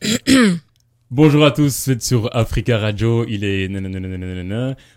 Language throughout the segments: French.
Bonjour à tous, c'est sur Africa Radio, il est.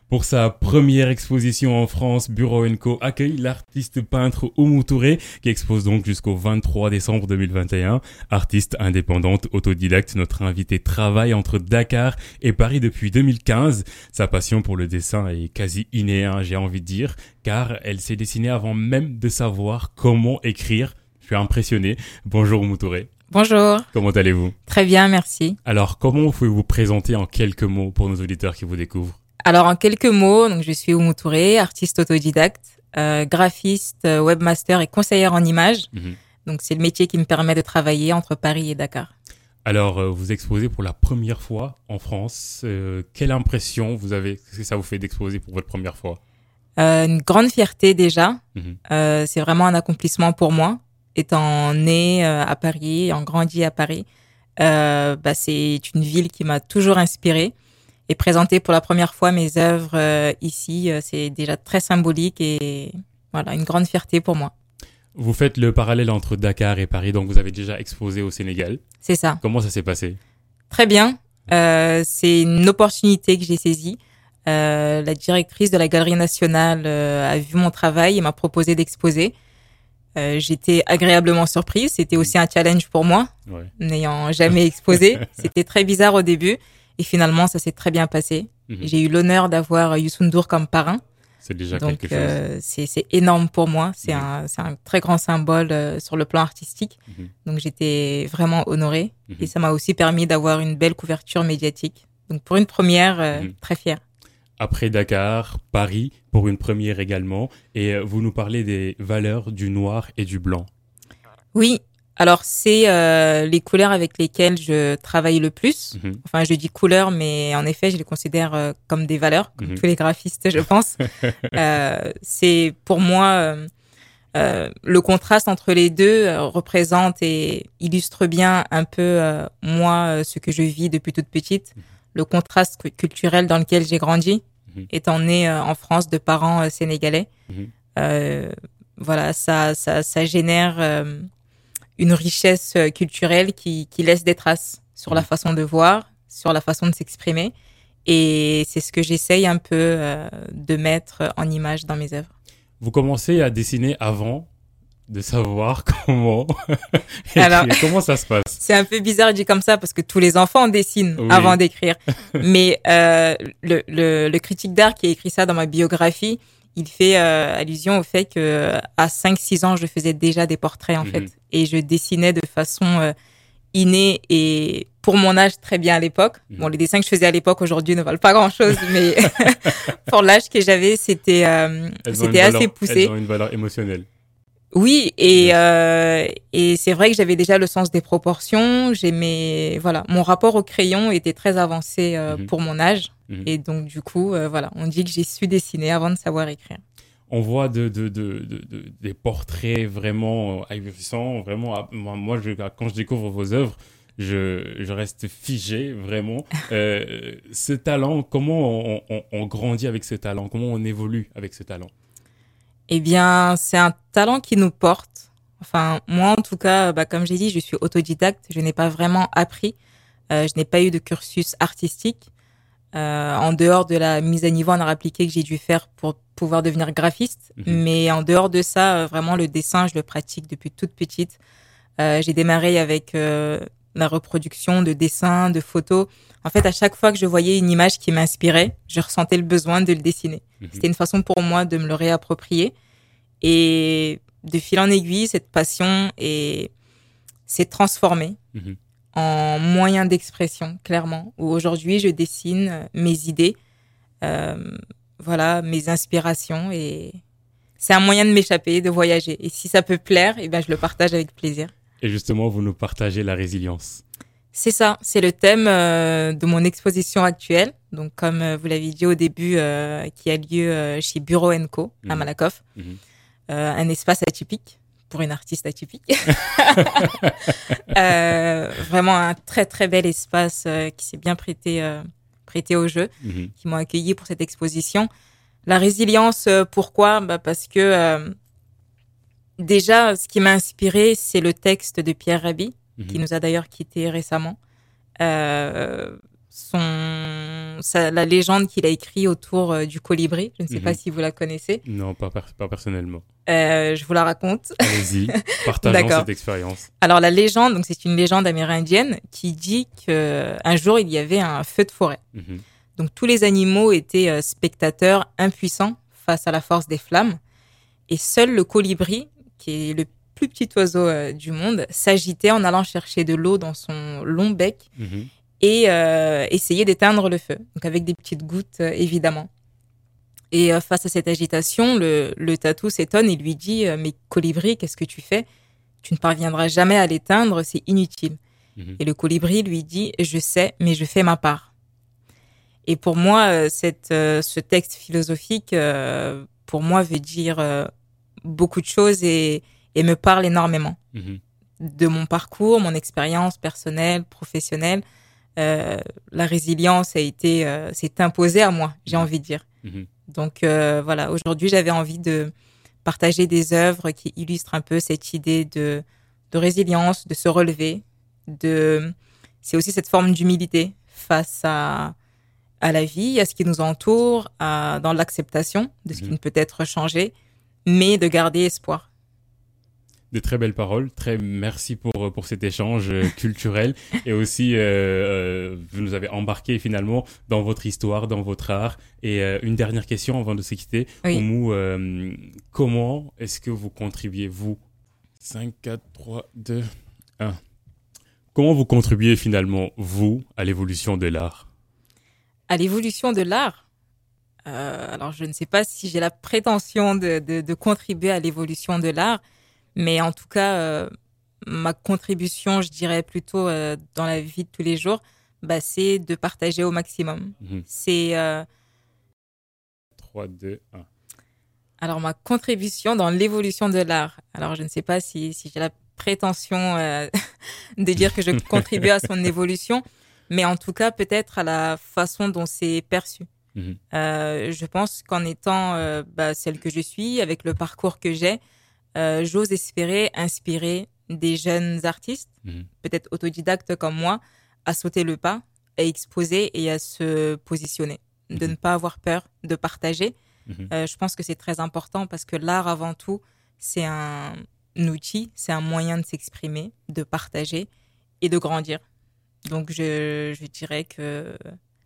Pour sa première exposition en France, Bureau Co accueille l'artiste peintre Oumou Touré, qui expose donc jusqu'au 23 décembre 2021. Artiste indépendante, autodidacte, notre invité travaille entre Dakar et Paris depuis 2015. Sa passion pour le dessin est quasi innée, hein, j'ai envie de dire, car elle s'est dessinée avant même de savoir comment écrire. Je suis impressionné. Bonjour Oumou Touré. Bonjour. Comment allez-vous? Très bien, merci. Alors, comment pouvez-vous présenter en quelques mots pour nos auditeurs qui vous découvrent? Alors, en quelques mots, donc je suis Oumou Touré, artiste autodidacte, euh, graphiste, euh, webmaster et conseillère en images. Mhm. Donc, c'est le métier qui me permet de travailler entre Paris et Dakar. Alors, euh, vous exposez pour la première fois en France. Euh, quelle impression vous avez? Qu'est-ce que ça vous fait d'exposer pour votre première fois? Une grande fierté déjà. Mhm. C'est vraiment un accomplissement pour moi. Étant né euh, à Paris, ayant grandi à Paris, euh, bah, c'est une ville qui m'a toujours inspirée. Et présenter pour la première fois mes œuvres euh, ici, euh, c'est déjà très symbolique et voilà, une grande fierté pour moi. Vous faites le parallèle entre Dakar et Paris, donc vous avez déjà exposé au Sénégal. C'est ça. Comment ça s'est passé? Très bien. Euh, c'est une opportunité que j'ai saisie. Euh, la directrice de la Galerie nationale a vu mon travail et m'a proposé d'exposer. Euh, J'étais agréablement surprise. C'était aussi un challenge pour moi, Ouais. n'ayant jamais exposé. C'était très bizarre au début. Et finalement, ça s'est très bien passé. Mhm. J'ai eu l'honneur d'avoir Youssou N'Dour comme parrain. C'est déjà Donc, quelque chose. euh, c'est c'est énorme pour moi. C'est un, très grand symbole euh, sur le plan artistique. Mhm. Donc, j'étais vraiment honorée. Mhm. Et ça m'a aussi permis d'avoir une belle couverture médiatique. Donc, pour une première, euh, très fière. Après Dakar, Paris, pour une première également. Et euh, vous nous parlez des valeurs du noir et du blanc. Oui. Alors, c'est euh, les couleurs avec lesquelles je travaille le plus. Mhm. Enfin, je dis couleurs, mais en effet, je les considère euh, comme des valeurs, comme Mhm. tous les graphistes, je pense. euh, c'est pour moi euh, le contraste entre les deux euh, représente et illustre bien un peu euh, moi ce que je vis depuis toute petite, le contraste cu- culturel dans lequel j'ai grandi, Mhm. étant né euh, en France de parents euh, sénégalais. Mhm. Euh, voilà, ça, ça, ça génère une richesse culturelle qui, qui laisse des traces sur la Mhm. façon de voir, sur la façon de s'exprimer. Et c'est ce que j'essaye un peu de mettre en image dans mes œuvres. Vous commencez à dessiner avant de savoir comment. Alors- comment ça se passe? C'est un peu bizarre dit comme ça parce que tous les enfants dessinent Oui. avant d'écrire. Mais euh, le, le, le critique d'art qui a écrit ça dans ma biographie, il fait euh, allusion au fait que à 5-6 ans, je faisais déjà des portraits en Mhm. fait. Et je dessinais de façon euh, innée et pour mon âge très bien à l'époque. Mhm. Bon, les dessins que je faisais à l'époque aujourd'hui ne valent pas grand-chose, mais pour l'âge que j'avais, c'était c'était assez valeur- poussé. Elles ont une valeur émotionnelle. Oui, et Yes. euh, et c'est vrai que j'avais déjà le sens des proportions. J'aimais, voilà, mon rapport au crayon était très avancé euh, Mhm. pour mon âge, Mhm. et donc du coup, euh, voilà, on dit que j'ai su dessiner avant de savoir écrire. on voit de, de, de, de, de- des portraits vraiment euh, ahurissants. Vraiment, ah, moi, moi, je, quand je découvre vos œuvres, je, je reste figé, vraiment. Euh, ce talent, comment on, on, on grandit avec ce talent? Comment on évolue avec ce talent? Eh bien, c'est un talent qui nous porte. Enfin, moi, en tout cas, bah, comme j'ai dit, je suis autodidacte. Je n'ai pas vraiment appris. Euh, je n'ai pas eu de cursus artistique. Euh, en dehors de la mise à niveau en art appliqué que j'ai dû faire pour pouvoir devenir graphiste. Mhm. Mais en dehors de ça, euh, vraiment, le dessin, je le pratique depuis toute petite. Euh, j'ai démarré avec euh, la reproduction de dessins, de photos. En fait, à chaque fois que je voyais une image qui m'inspirait, je ressentais le besoin de le dessiner. Mhm. C'était une façon pour moi de me le réapproprier. Et de fil en aiguille, cette passion est- s'est transformée Mhm. en moyen d'expression, clairement. Où aujourd'hui, je dessine euh, mes idées, euh, voilà, mes inspirations. Et c'est un moyen de m'échapper, de voyager. Et si ça peut plaire, eh ben, je le partage avec plaisir. Et justement, vous nous partagez la résilience. C'est ça, c'est le thème euh, de mon exposition actuelle. Donc, comme euh, vous l'avez dit au début, euh, qui a lieu euh, chez Bureau Co à Mhm. Malakoff, Mhm. Euh, un espace atypique pour une artiste atypique. Euh, vraiment un très très bel espace euh, qui s'est bien prêté euh, prêté au jeu, Mhm. qui m'ont accueilli pour cette exposition. La résilience, pourquoi? Bah Parce que euh, déjà, ce qui m'a inspiré, c'est le texte de Pierre Rabhi, Mhm. qui nous a d'ailleurs quittés récemment. Euh, son, sa- la légende qu'il a écrit autour euh, du colibri. Je ne sais pas Mhm. si vous la connaissez. Non, pas, per- pas personnellement. Euh, je vous la raconte. Allez-y, partageons cette expérience. Alors la légende, donc c'est une légende amérindienne qui dit que un jour il y avait un feu de forêt. Mhm. Donc tous les animaux étaient euh, spectateurs impuissants face à la force des flammes et seul le colibri, qui est le plus petit oiseau euh, du monde, s'agitait en allant chercher de l'eau dans son long bec Mhm. et euh, essayer d'éteindre le feu, donc avec des petites gouttes euh, évidemment. Et face à cette agitation, le, le tatou s'étonne et lui dit Mais colibri, qu'est-ce que tu fais? Tu ne parviendras jamais à l'éteindre, c'est inutile. Mhm. Et le colibri lui dit Je sais, mais je fais ma part. Et pour moi, cette, ce texte philosophique, pour moi, veut dire beaucoup de choses et, et me parle énormément Mhm. de mon parcours, mon expérience personnelle, professionnelle. Euh, la résilience a été, euh, s'est imposée à moi, j'ai envie de dire. Mhm. Donc euh, voilà, aujourd'hui j'avais envie de partager des œuvres qui illustrent un peu cette idée de, de résilience, de se relever, de c'est aussi cette forme d'humilité face à à la vie, à ce qui nous entoure, à, dans l'acceptation de ce qui Mhm. ne peut être changé, mais de garder espoir. De très belles paroles. Très merci pour, pour cet échange euh, culturel. Et aussi, euh, euh, vous nous avez embarqué finalement dans votre histoire, dans votre art. Et euh, une dernière question avant de se quitter. Oui. Oumou, euh, comment est-ce que vous contribuez, vous? 5, 4, 3, 2, 1. Comment vous contribuez finalement, vous, à l'évolution de l'art? À l'évolution de l'art? Euh, alors, je ne sais pas si j'ai la prétention de, de, de contribuer à l'évolution de l'art, mais en tout cas, euh, ma contribution, je dirais plutôt euh, dans la vie de tous les jours, bah, c'est de partager au maximum. Mhm. C'est euh, 3, 2, 1. alors ma contribution dans l'évolution de l'art. Alors, je ne sais pas si, si j'ai la prétention euh, de dire que je contribue à son évolution, mais en tout cas, peut-être à la façon dont c'est perçu. Mhm. Je pense qu'en étant bah, celle que je suis, avec le parcours que j'ai, euh, j'ose espérer inspirer des jeunes artistes, Mhm. peut-être autodidactes comme moi, à sauter le pas, à exposer et à se positionner, de Mhm. ne pas avoir peur de partager. Mhm. Euh, je pense que c'est très important parce que l'art, avant tout, c'est un outil, c'est un moyen de s'exprimer, de partager et de grandir. Donc, je, je dirais que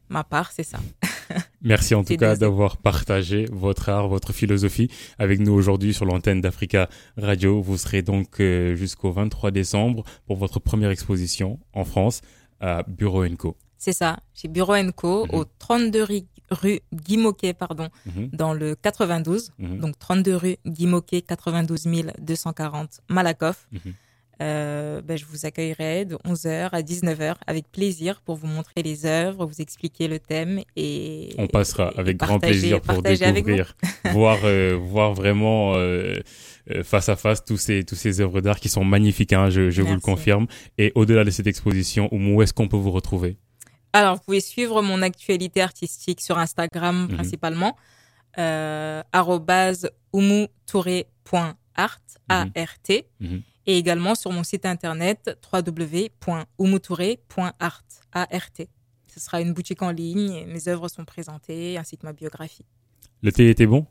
ma part, c'est ça. Merci en tout cas d'avoir partagé votre art, votre philosophie avec nous aujourd'hui sur l'antenne d'Africa Radio. Vous serez donc euh, jusqu'au 23 décembre pour votre première exposition en France à Bureau Co. C'est ça, chez Bureau Co, Mhm. au 32 rue, rue Guy Moquet, pardon, Mhm, dans le 92. mhm, Donc 32 rue Guy Moquet, 92 240 Malakoff. Mhm. Euh, ben, je vous accueillerai de 11h à 19h avec plaisir pour vous montrer les œuvres, vous expliquer le thème et On passera et avec grand partager- plaisir pour découvrir, voir, euh, voir vraiment euh, face à face tous ces, tous ces œuvres d'art qui sont magnifiques, hein, je, je vous le confirme. Et au-delà de cette exposition, où est-ce qu'on peut vous retrouver? Alors, vous pouvez suivre mon actualité artistique sur Instagram Mhm. principalement, euh, arobase umutouré.art, A-R-T, Mhm. Et également sur mon site internet www.umutouré.art, A-R-T. Ce sera une boutique en ligne, mes œuvres sont présentées, ainsi que ma biographie. Le thé était bon?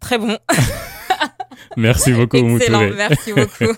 Très bon, Merci beaucoup, excellent, Touré. merci beaucoup.